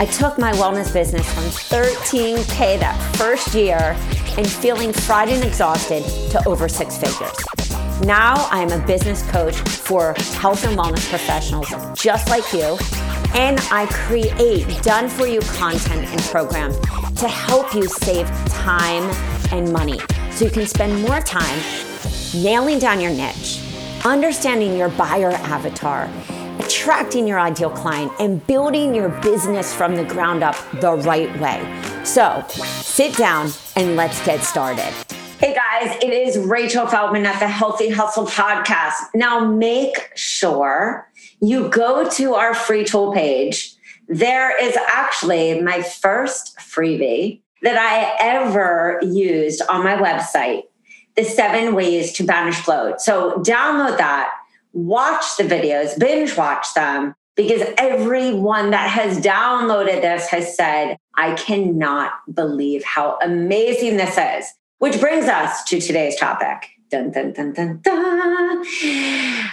I took my wellness business from 13K that first year and feeling fried and exhausted to over six figures. Now I am a business coach for health and wellness professionals just like you, and I create done for you content and programs to help you save time and money so you can spend more time nailing down your niche, understanding your buyer avatar, attracting your ideal client, and building your business from the ground up the right way. So sit down and let's get started. Hey guys, it is Rachel Feldman at the Healthy Hustle Podcast. Now make sure you go to our free tool page. There is actually my first freebie that I ever used on my website the seven ways to banish bloat. So download that, watch the videos, binge watch them, because everyone that has downloaded this has said, I cannot believe how amazing this is. Which brings us to today's topic. Dun, dun, dun, dun, dun.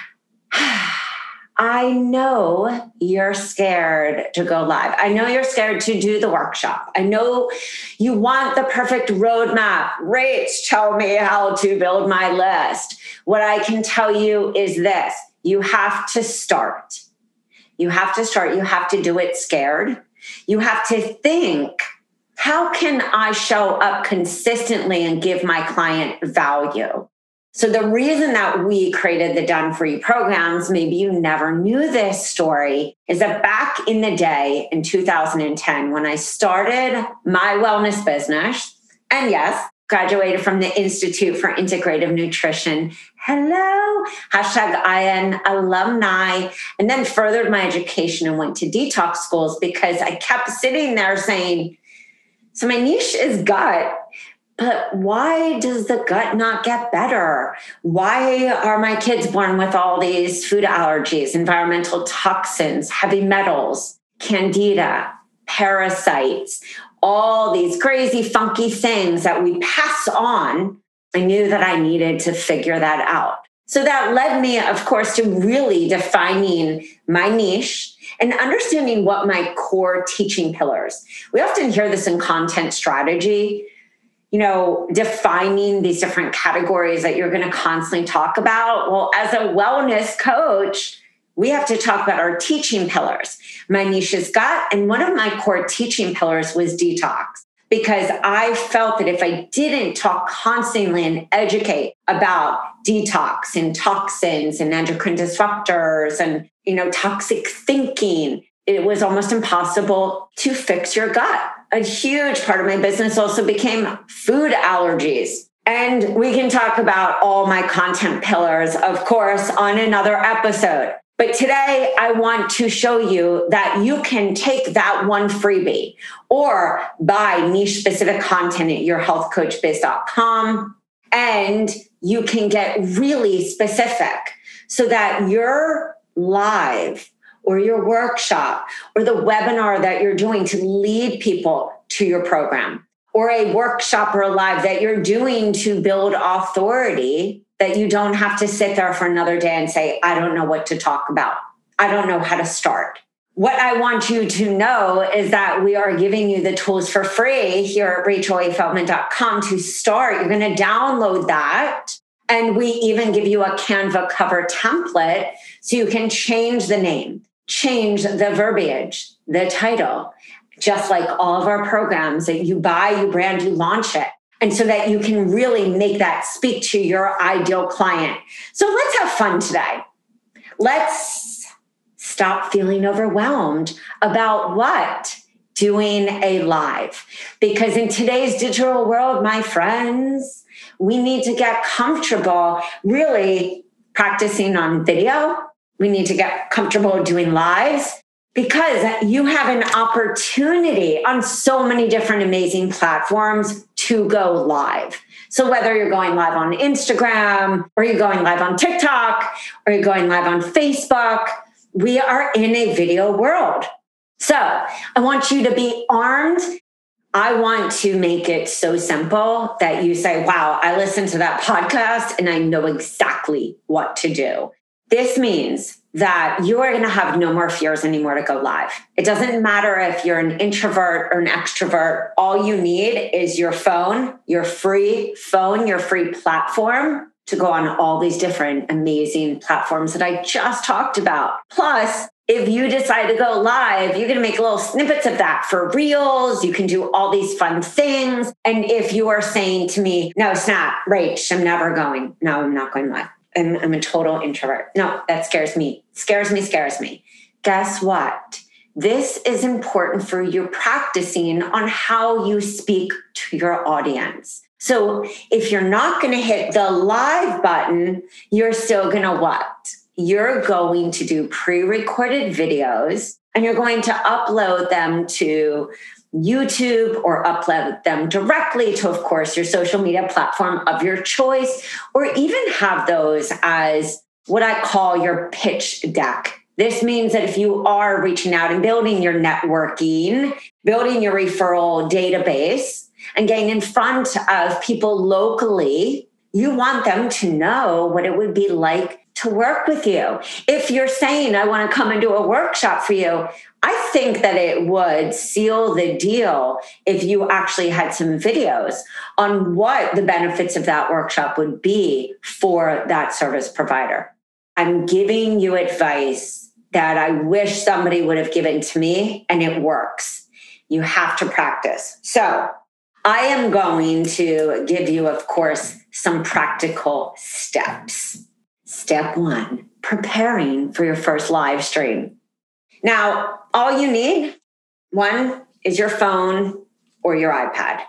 I know you're scared to go live. I know you're scared to do the workshop. I know you want the perfect roadmap. Rach, tell me how to build my list. What I can tell you is this you have to start. You have to start. You have to do it scared. You have to think how can I show up consistently and give my client value? So, the reason that we created the Done You programs, maybe you never knew this story, is that back in the day in 2010, when I started my wellness business, and yes, graduated from the Institute for Integrative Nutrition. Hello, hashtag IIN alumni, and then furthered my education and went to detox schools because I kept sitting there saying, so my niche is gut. But why does the gut not get better? Why are my kids born with all these food allergies, environmental toxins, heavy metals, candida, parasites, all these crazy, funky things that we pass on? I knew that I needed to figure that out. So that led me, of course, to really defining my niche and understanding what my core teaching pillars. We often hear this in content strategy you know, defining these different categories that you're going to constantly talk about. Well, as a wellness coach, we have to talk about our teaching pillars. My niche is gut, and one of my core teaching pillars was detox because I felt that if I didn't talk constantly and educate about detox and toxins and endocrine disruptors and you know toxic thinking, it was almost impossible to fix your gut a huge part of my business also became food allergies. And we can talk about all my content pillars, of course, on another episode. But today I want to show you that you can take that one freebie or buy niche specific content at yourhealthcoachbiz.com and you can get really specific so that your live or your workshop or the webinar that you're doing to lead people to your program or a workshop or a live that you're doing to build authority that you don't have to sit there for another day and say, I don't know what to talk about. I don't know how to start. What I want you to know is that we are giving you the tools for free here at rachelafeldman.com to start. You're going to download that. And we even give you a Canva cover template so you can change the name, change the verbiage, the title, just like all of our programs that you buy, you brand, you launch it. And so that you can really make that speak to your ideal client. So let's have fun today. Let's stop feeling overwhelmed about what? Doing a live. Because in today's digital world, my friends, we need to get comfortable really practicing on video. We need to get comfortable doing lives because you have an opportunity on so many different amazing platforms to go live. So whether you're going live on Instagram or you're going live on TikTok or you're going live on Facebook, we are in a video world. So I want you to be armed. I want to make it so simple that you say, wow, I listened to that podcast and I know exactly what to do. This means that you are going to have no more fears anymore to go live. It doesn't matter if you're an introvert or an extrovert. All you need is your phone, your free phone, your free platform to go on all these different amazing platforms that I just talked about. Plus, if you decide to go live, going to make little snippets of that for reels. You can do all these fun things. And if you are saying to me, no, snap, Rach, I'm never going. No, I'm not going live. I'm, I'm a total introvert. No, that scares me. Scares me, scares me. Guess what? This is important for you practicing on how you speak to your audience. So if you're not going to hit the live button, you're still going to what? You're going to do pre recorded videos and you're going to upload them to YouTube or upload them directly to, of course, your social media platform of your choice, or even have those as what I call your pitch deck. This means that if you are reaching out and building your networking, building your referral database, and getting in front of people locally, you want them to know what it would be like to work with you. If you're saying, I want to come and do a workshop for you, I think that it would seal the deal if you actually had some videos on what the benefits of that workshop would be for that service provider. I'm giving you advice that I wish somebody would have given to me, and it works. You have to practice. So, I am going to give you, of course, some practical steps. Step one preparing for your first live stream. Now, all you need one is your phone or your iPad.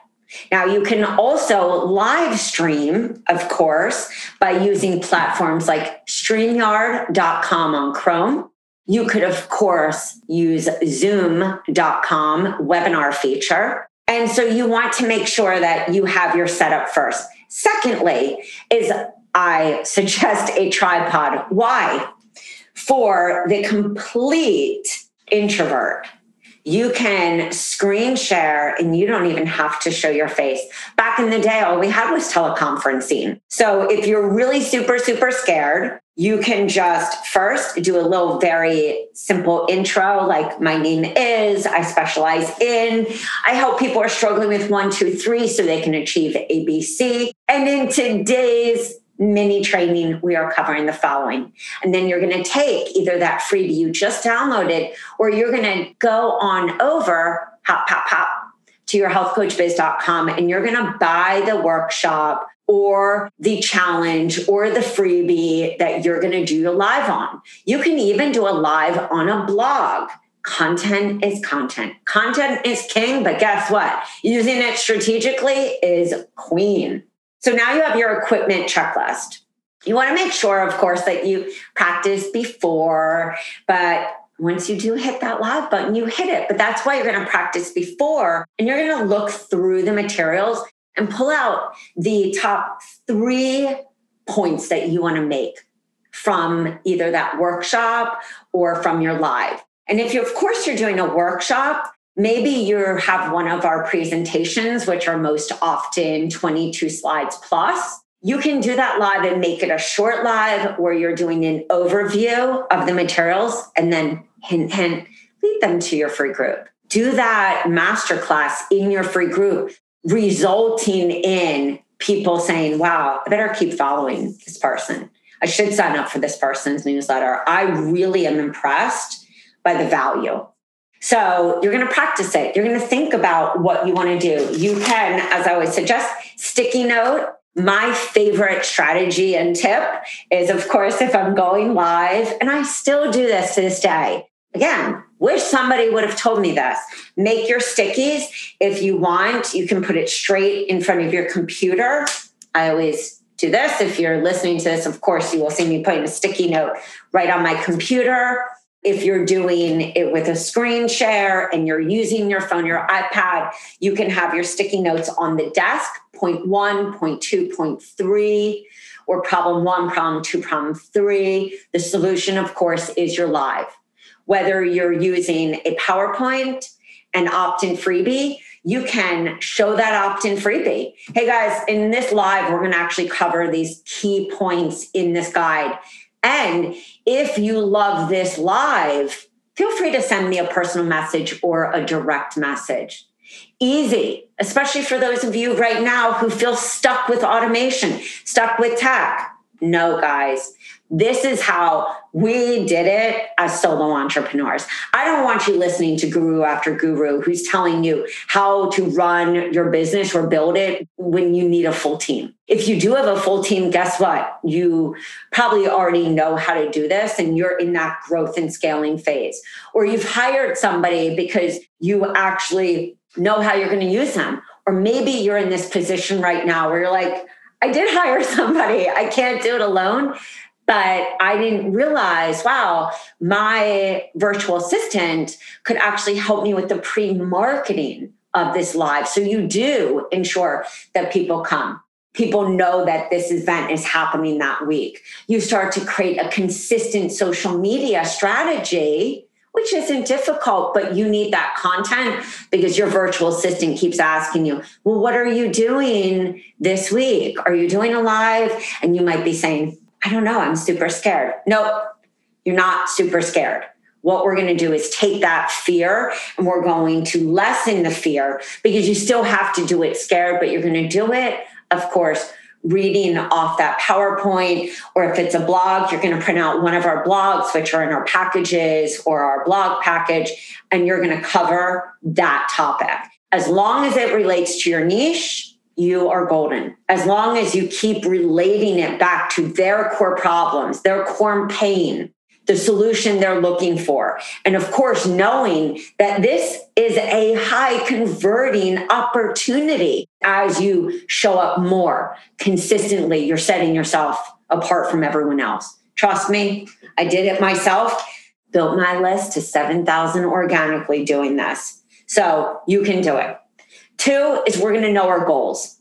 Now, you can also live stream, of course, by using platforms like StreamYard.com on Chrome. You could, of course, use Zoom.com webinar feature. And so you want to make sure that you have your setup first. Secondly, is I suggest a tripod. Why? For the complete introvert, you can screen share and you don't even have to show your face. Back in the day, all we had was teleconferencing. So if you're really super, super scared, you can just first do a little very simple intro like my name is i specialize in i help people are struggling with one two three so they can achieve abc and in today's mini training, we are covering the following. And then you're going to take either that freebie you just downloaded, or you're going to go on over, hop, hop, hop, to your healthcoachbiz.com and you're going to buy the workshop or the challenge or the freebie that you're going to do a live on. You can even do a live on a blog. Content is content. Content is king, but guess what? Using it strategically is queen. So now you have your equipment checklist. You want to make sure, of course, that you practice before, but once you do hit that live button, you hit it. But that's why you're going to practice before and you're going to look through the materials and pull out the top three points that you want to make from either that workshop or from your live. And if you, of course, you're doing a workshop, Maybe you have one of our presentations, which are most often 22 slides plus. You can do that live and make it a short live where you're doing an overview of the materials and then hint, hint, lead them to your free group. Do that masterclass in your free group, resulting in people saying, wow, I better keep following this person. I should sign up for this person's newsletter. I really am impressed by the value so you're going to practice it. You're going to think about what you want to do. You can, as I always suggest, sticky note. My favorite strategy and tip is, of course, if I'm going live, and I still do this to this day. Again, wish somebody would have told me this. Make your stickies. If you want, you can put it straight in front of your computer. I always do this. If you're listening to this, of course, you will see me putting a sticky note right on my computer If you're doing it with a screen share and you're using your phone, your iPad, you can have your sticky notes on the desk, point one, point two, point three, or problem one, problem two, problem three. The solution, of course, is your live. Whether you're using a PowerPoint, an opt in freebie, you can show that opt in freebie. Hey guys, in this live, we're going to actually cover these key points in this guide. And if you love this live, feel free to send me a personal message or a direct message. Easy, especially for those of you right now who feel stuck with automation, stuck with tech. No, guys, this is how we did it as solo entrepreneurs. I don't want you listening to guru after guru who's telling you how to run your business or build it when you need a full team. If you do have a full team, guess what? You probably already know how to do this and you're in that growth and scaling phase. Or you've hired somebody because you actually know how you're going to use them. Or maybe you're in this position right now where you're like, I did hire somebody. I can't do it alone. But I didn't realize, wow, my virtual assistant could actually help me with the pre marketing of this live. So you do ensure that people come. People know that this event is happening that week. You start to create a consistent social media strategy, which isn't difficult, but you need that content because your virtual assistant keeps asking you, Well, what are you doing this week? Are you doing a live? And you might be saying, I don't know, I'm super scared. Nope, you're not super scared. What we're going to do is take that fear and we're going to lessen the fear because you still have to do it scared, but you're going to do it, of course, reading off that PowerPoint, or if it's a blog, you're going to print out one of our blogs, which are in our packages or our blog package, and you're going to cover that topic. As long as it relates to your niche, you are golden. As long as you keep relating it back to their core problems, their core pain, the solution they're looking for. And of course, knowing that this is a high converting opportunity as you show up more consistently, you're setting yourself apart from everyone else. Trust me, I did it myself, built my list to 7,000 organically doing this. So you can do it. Two is we're going to know our goals.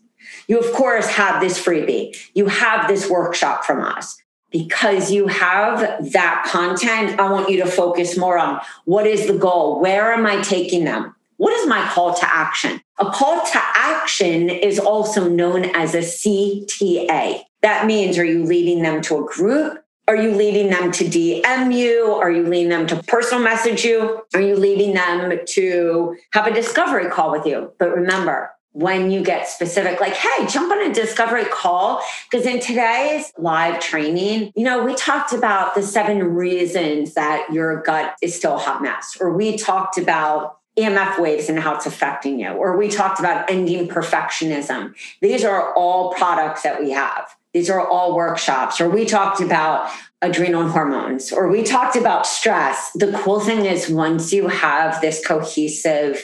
You, of course, have this freebie. You have this workshop from us. Because you have that content, I want you to focus more on what is the goal? Where am I taking them? What is my call to action? A call to action is also known as a CTA. That means are you leading them to a group? Are you leading them to DM you? Are you leading them to personal message you? Are you leading them to have a discovery call with you? But remember, when you get specific, like, hey, jump on a discovery call. Because in today's live training, you know, we talked about the seven reasons that your gut is still a hot mess, or we talked about EMF waves and how it's affecting you, or we talked about ending perfectionism. These are all products that we have. These are all workshops, or we talked about adrenal hormones, or we talked about stress. The cool thing is, once you have this cohesive,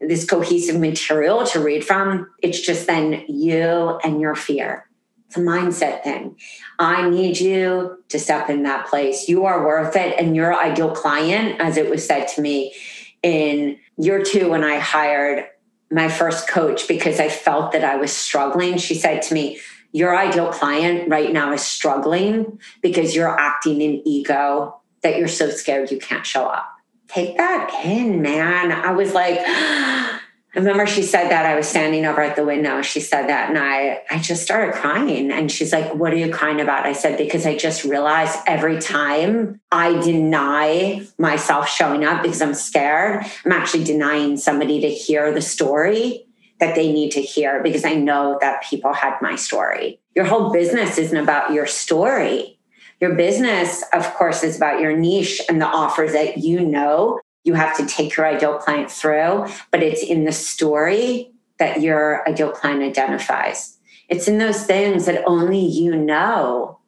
this cohesive material to read from, it's just then you and your fear. It's a mindset thing. I need you to step in that place. You are worth it. And your ideal client, as it was said to me in year two when I hired my first coach because I felt that I was struggling, she said to me, your ideal client right now is struggling because you're acting in ego that you're so scared you can't show up. Take that in, man. I was like, I remember she said that I was standing over at the window. She said that, and I, I just started crying. And she's like, What are you crying about? I said, Because I just realized every time I deny myself showing up because I'm scared, I'm actually denying somebody to hear the story that they need to hear because I know that people had my story. Your whole business isn't about your story. Your business, of course, is about your niche and the offers that you know you have to take your ideal client through, but it's in the story that your ideal client identifies. It's in those things that only you know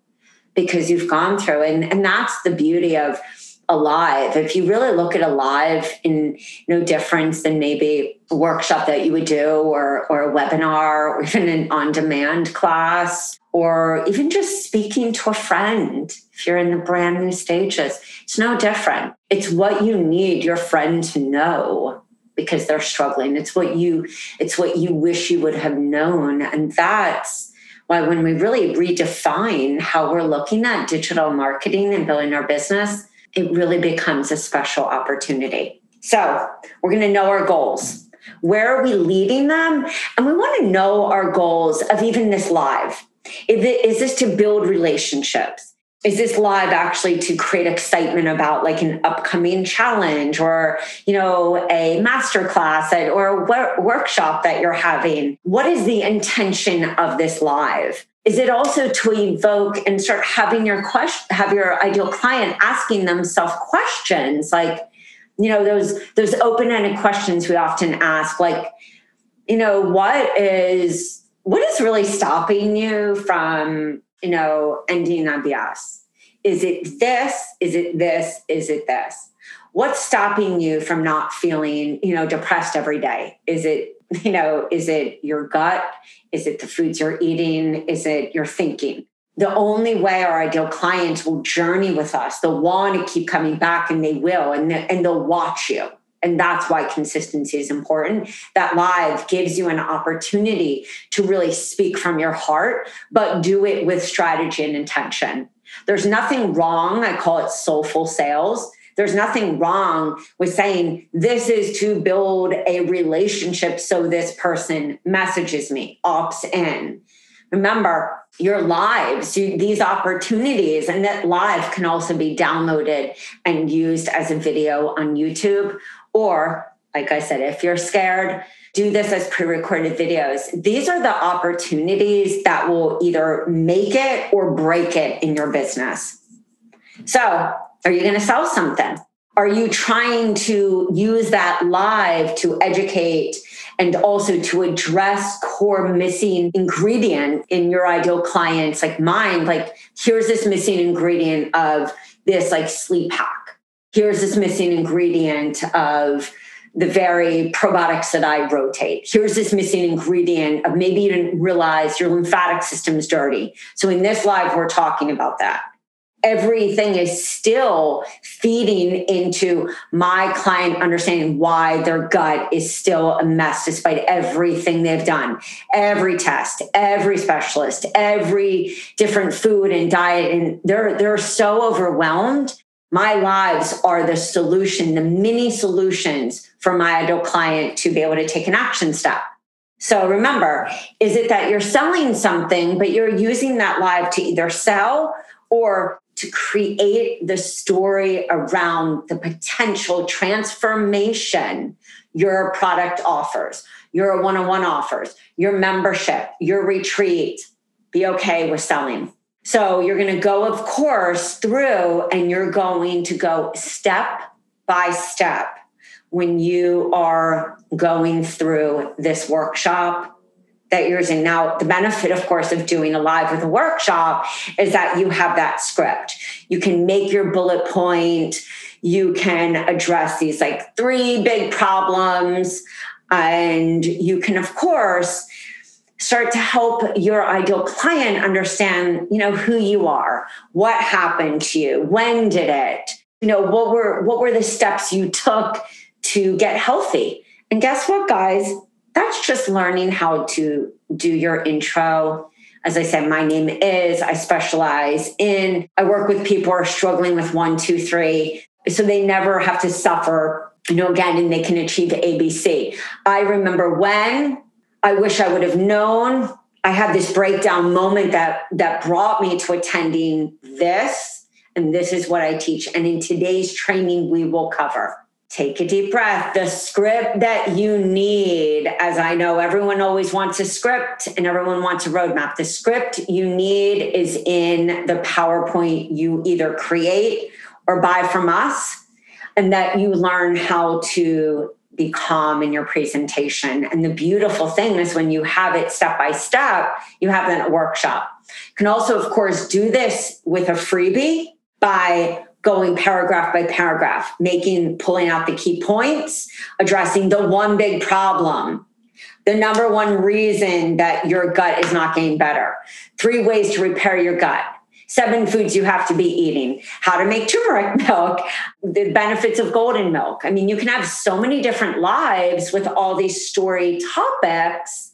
because you've gone through. And, and that's the beauty of alive. If you really look at alive in no difference than maybe a workshop that you would do or or a webinar or even an on-demand class or even just speaking to a friend if you're in the brand new stages it's no different. It's what you need your friend to know because they're struggling. It's what you it's what you wish you would have known. And that's why when we really redefine how we're looking at digital marketing and building our business it really becomes a special opportunity. So we're going to know our goals. Where are we leading them? And we want to know our goals of even this live. Is, this to build relationships? Is this live actually to create excitement about like an upcoming challenge or, you know, a master class or a workshop that you're having? What is the intention of this live? Is it also to evoke and start having your question have your ideal client asking themselves questions like you know those those open-ended questions we often ask like you know what is what is really stopping you from you know ending on BS? Is it this? Is it this? Is it this? What's stopping you from not feeling, you know, depressed every day? Is it you know, is it your gut? Is it the foods you're eating? Is it your thinking? The only way our ideal clients will journey with us, they'll want to keep coming back and they will, and, and they'll watch you. And that's why consistency is important. That live gives you an opportunity to really speak from your heart, but do it with strategy and intention. There's nothing wrong. I call it soulful sales there's nothing wrong with saying this is to build a relationship so this person messages me, opts in. Remember, your lives, these opportunities, and that live can also be downloaded and used as a video on YouTube. Or, like I said, if you're scared, do this as pre recorded videos. These are the opportunities that will either make it or break it in your business. So, are you going to sell something? Are you trying to use that live to educate and also to address core missing ingredient in your ideal clients like mine? Like, here's this missing ingredient of this like sleep hack. Here's this missing ingredient of the very probiotics that I rotate. Here's this missing ingredient of maybe you didn't realize your lymphatic system is dirty. So in this live, we're talking about that everything is still feeding into my client understanding why their gut is still a mess despite everything they've done. Every test every specialist every different food and diet and they're they're so overwhelmed. My lives are the solution the mini solutions for my ideal client to be able to take an action step. So remember, is it that you're selling something, but you're using that live to either sell or to create the story around the potential transformation your product offers, your one on one offers, your membership, your retreat. Be okay with selling. So you're going to go, of course, through and you're going to go step by step when you are going through this workshop that you're using. Now, the benefit, of course, of doing a live with a workshop is that you have that script. You can make your bullet point. You can address these like three big problems. And you can, of course, start to help your ideal client understand, you know, who you are, what happened to you, when did it, you know, what were what were the steps you took to get healthy. And guess what, guys? That's just learning how to do your intro. As I said, my name is, I specialize in, I work with people who are struggling with one, two, three. So they never have to suffer, you know, again, and they can achieve ABC. I remember when I wish I would have known. I had this breakdown moment that that brought me to attending this. And this is what I teach. And in today's training, we will cover take a deep breath. The script that you need, as I know everyone always wants a script and everyone wants a roadmap. The script you need is in the PowerPoint you either create or buy from us, and that you learn how to be calm in your presentation. And the beautiful thing is when you have it step by step, you have that workshop. You can also, of course, do this with a freebie by going paragraph by paragraph, making, pulling out the key points, addressing the one big problem, the number one reason that your gut is not getting better, three ways to repair your gut, seven foods you have to be eating, how to make turmeric milk, the benefits of golden milk. I mean, you can have so many different lives with all these story topics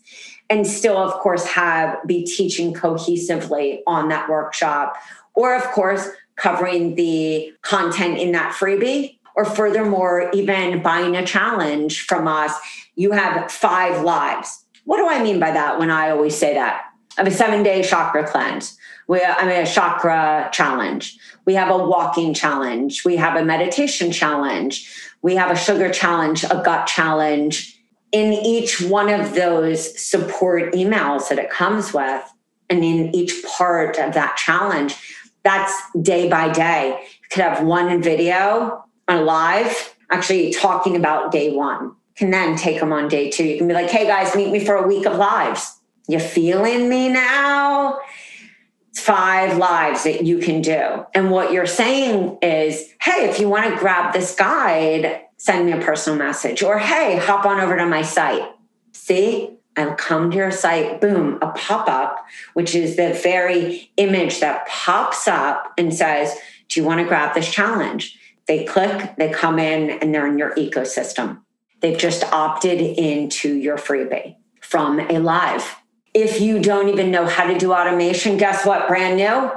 and still of course have be teaching cohesively on that workshop. Or of course covering the content in that freebie? Or furthermore even buying a challenge from us you have five lives. What do i mean by that when i always say that? I have a seven day chakra cleanse. We i mean a chakra challenge. We have a walking challenge. We have a meditation challenge. We have a sugar challenge a gut challenge. In each one of those support emails that it comes with and in each part of that challenge that's day by day. You could have one video on live actually talking about day one. Can then take them on day two. You can be like hey guys meet me for a week of lives. You feeling me now? Five lives that you can do. And what you're saying is hey if you want to grab this guide send me a personal message. Or hey, hop on over to my site. See, I'll come to your site, boom, a pop up, which is the very image that pops up and says, Do you want to grab this challenge? They click, they come in, and they're in your ecosystem. They've just opted into your freebie from a live. If you don't even know how to do automation, guess what? Brand new,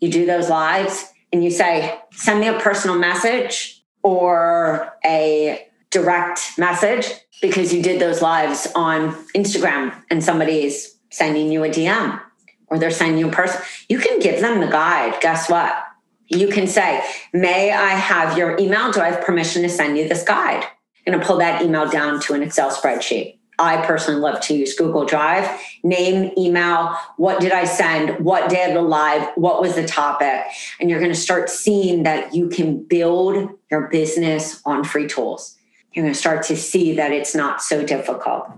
you do those lives and you say, Send me a personal message or a direct message because you did those lives on Instagram and somebody is sending you a DM or they're sending you a person, you can give them the guide. Guess what? You can say, May I have your email? Do I have permission to send you this guide? I'm going to pull that email down to an Excel spreadsheet. I personally love to use Google Drive. Name, email, what did I send? What day of the live? What was the topic? And you're going to start seeing that you can build your business on free tools. You're going to start to see that it's not so difficult.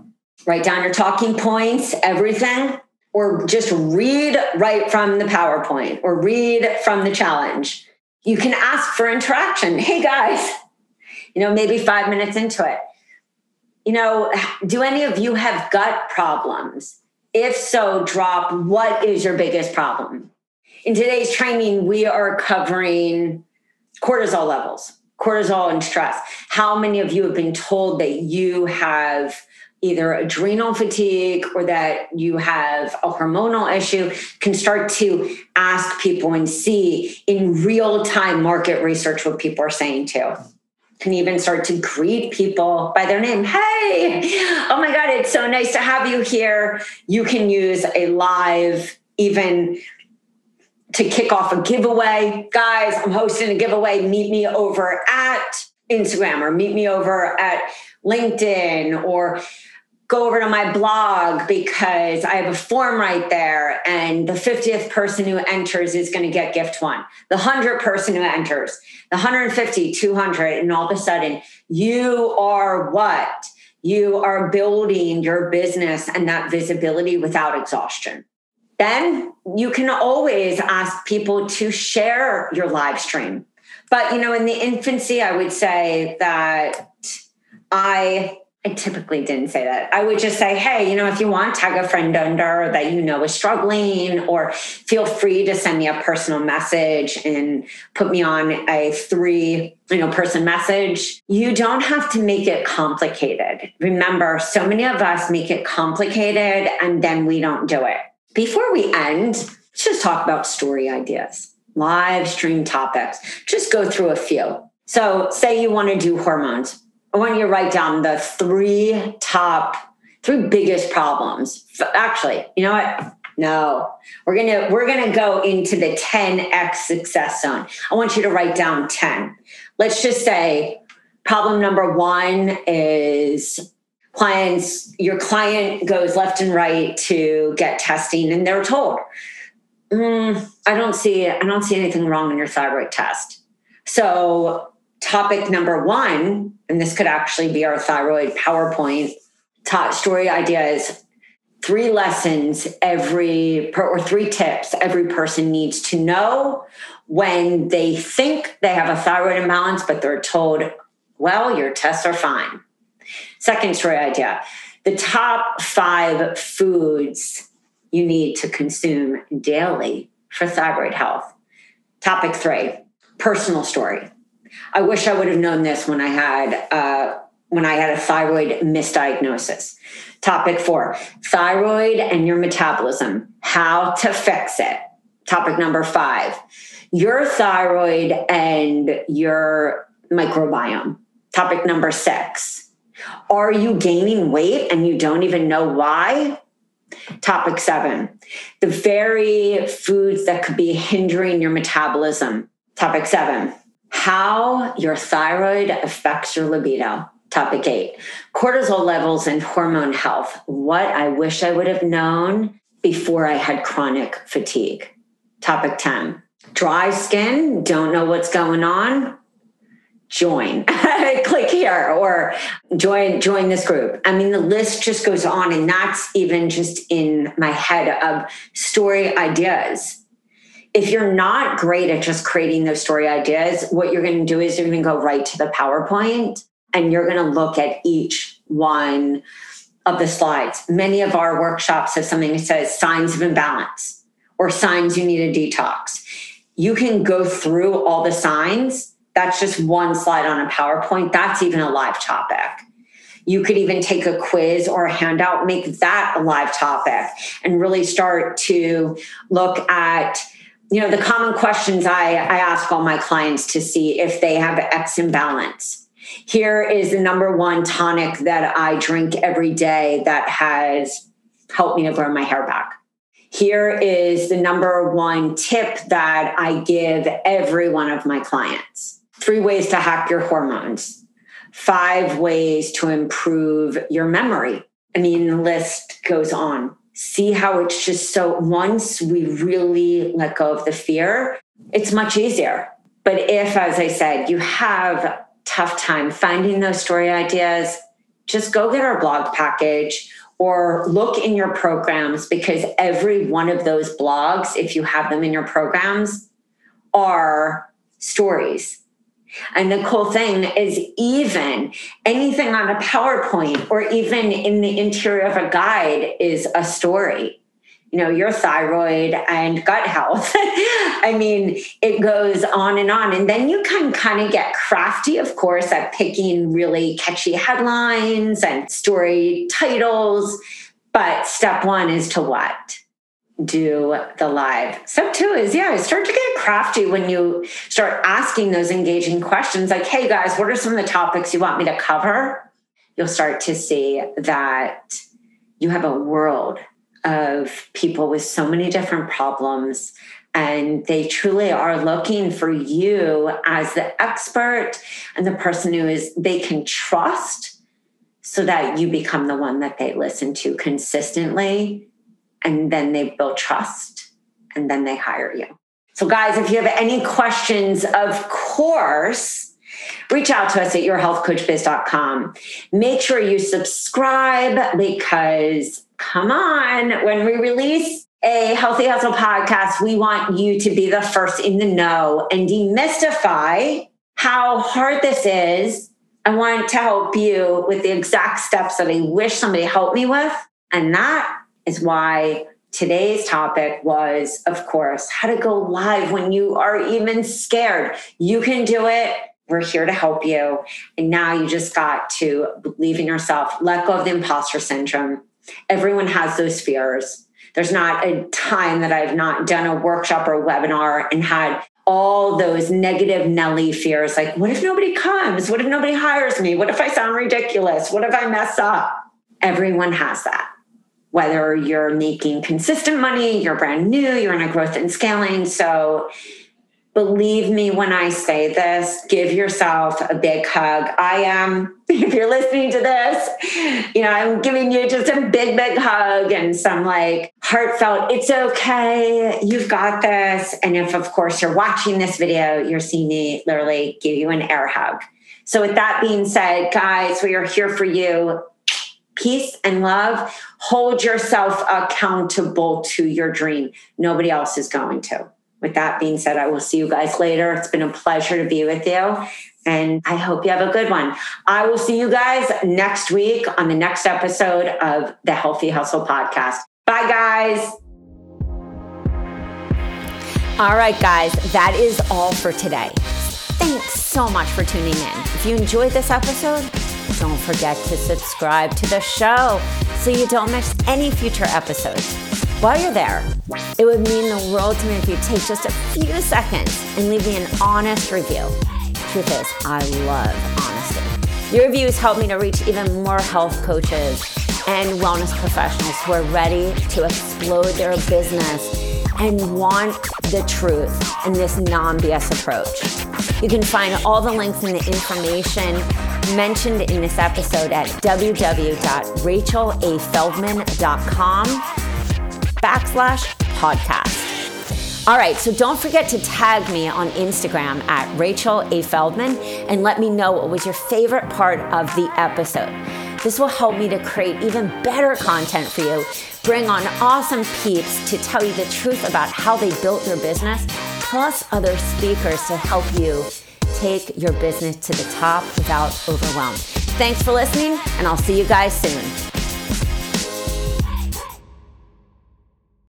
Write down your talking points, everything, or just read right from the PowerPoint or read from the challenge. You can ask for interaction. Hey guys, you know, maybe five minutes into it you know, do any of you have gut problems? If so, drop what is your biggest problem? In today's training, we are covering cortisol levels, cortisol and stress. How many of you have been told that you have either adrenal fatigue or that you have a hormonal issue? Can start to ask people and see in real time market research what people are saying too can even start to greet people by their name. Hey, oh my God, it's so nice to have you here. You can use a live, even to kick off a giveaway. Guys, I'm hosting a giveaway. Meet me over at Instagram or meet me over at LinkedIn or go over to my blog because I have a form right there. And the 50th person who enters is going to get gift one. The 100 person who enters, the 150, 200, and all of a sudden you are what? You are building your business and that visibility without exhaustion. Then you can always ask people to share your live stream. But, you know, in the infancy, I would say that I I typically didn't say that. I would just say, hey, you know, if you want, tag a friend under that you know is struggling, or feel free to send me a personal message and put me on a three, you know, person message. You don't have to make it complicated. Remember, so many of us make it complicated and then we don't do it. Before we end, let's just talk about story ideas, live stream topics. Just go through a few. So, say you want to do hormones I want you to write down the three top, three biggest problems. Actually, you know what? No, we're gonna we're gonna go into the 10x success zone. I want you to write down 10. Let's just say problem number one is clients, your client goes left and right to get testing, and they're told, mm, I don't see I don't see anything wrong in your thyroid test. So topic number one, and this could actually be our thyroid PowerPoint top story idea is three lessons every or three tips every person needs to know when they think they have a thyroid imbalance, but they're told, well, your tests are fine. Second story idea the top five foods you need to consume daily for thyroid health. Topic three personal story. I wish I would have known this when I had uh, when I had a thyroid misdiagnosis. Topic four: thyroid and your metabolism. How to fix it. Topic number five: your thyroid and your microbiome. Topic number six: Are you gaining weight and you don't even know why? Topic seven: the very foods that could be hindering your metabolism. Topic seven: how your thyroid affects your libido. Topic eight cortisol levels and hormone health. What I wish I would have known before I had chronic fatigue. Topic 10 dry skin, don't know what's going on. Join, click here or join join this group. I mean, the list just goes on, and that's even just in my head of story ideas if you're not great at just creating those story ideas, what you're going to do is you're going to go right to the PowerPoint and you're going to look at each one of the slides. Many of our workshops have something that says signs of imbalance or signs you need a detox. You can go through all the signs. That's just one slide on a PowerPoint. That's even a live topic. You could even take a quiz or a handout, make that a live topic, and really start to look at you know the common questions I, I ask all my clients to see if they have X imbalance. Here is the number one tonic that I drink every day that has helped me to grow my hair back. Here is the number one tip that I give every one of my clients. Three ways to hack your hormones. Five ways to improve your memory. I mean, the list goes on see how it's just so once we really let go of the fear, it's much easier. But if, as I said, you have tough time finding those story ideas, just go get our blog package or look in your programs because every one of those blogs, if you have them in your programs, are stories and the cool thing is, even anything on a PowerPoint or even in the interior of a guide is a story. You know, your thyroid and gut health. I mean, it goes on and on. And then you can kind of get crafty, of course, at picking really catchy headlines and story titles. But step one is to what? Do the live. Step two is, yeah, start to get crafty when you start asking those engaging questions like, hey guys, what are some of the topics you want me to cover? You'll start to see that you have a world of people with so many different problems and they truly are looking for you as the expert and the person who is they can trust so that you become the one that they listen to consistently and then they build trust and then they hire you. So, guys, if you have any questions, of course, reach out to us at yourhealthcoachbiz.com. Make sure you subscribe because, come on, when we release a Healthy Hustle podcast, we want you to be the first in the know and demystify how hard this is. I want to help you with the exact steps that I wish somebody helped me with. And that is why today's topic was, of course, how to go live when you are even scared. You can do it. We're here to help you. And now you just got to believe in yourself, let go of the imposter syndrome. Everyone has those fears. There's not a time that I've not done a workshop or a webinar and had all those negative Nelly fears like, what if nobody comes? What if nobody hires me? What if I sound ridiculous? What if I mess up? Everyone has that whether you're making consistent money, you're brand new, you're in a growth and scaling. So believe me when I say this, give yourself a big hug. I am, if you're listening to this, you know, I'm giving you just a big, big hug and some like heartfelt, it's okay, you've got this. And if, of course, you're watching this video, you're seeing me literally give you an air hug. So, with that being said, guys, we are here for you peace and love. Hold yourself accountable to your dream. Nobody else is going to. With that being said, I will see you guys later. It's been a pleasure to be with you. And I hope you have a good one. I will see you guys next week on the next episode of the Healthy Hustle podcast. Bye, guys. All right, guys, that is all for today. Thanks so much for tuning in. If you enjoyed this episode, don't forget to subscribe to the show so you don't miss any future episodes. While you're there, it would mean the world to me if you take just a few seconds and leave me an honest review. Truth is, I love honesty. Your reviews help me to reach even more health coaches and wellness professionals who are ready to explode their business and want the truth in this non BS approach. You can find all the links and the information mentioned in this episode at www.rachelafeldman.com backslash podcast. All right, so don't forget to tag me on Instagram at Rachel A. Feldman and let me know what was your favorite part of the episode. This will help me to create even better content for you, bring on awesome peeps to tell you the truth about how they built their business, plus other speakers to help you take your business to the top without overwhelm. Thanks for listening, and I'll see you guys soon.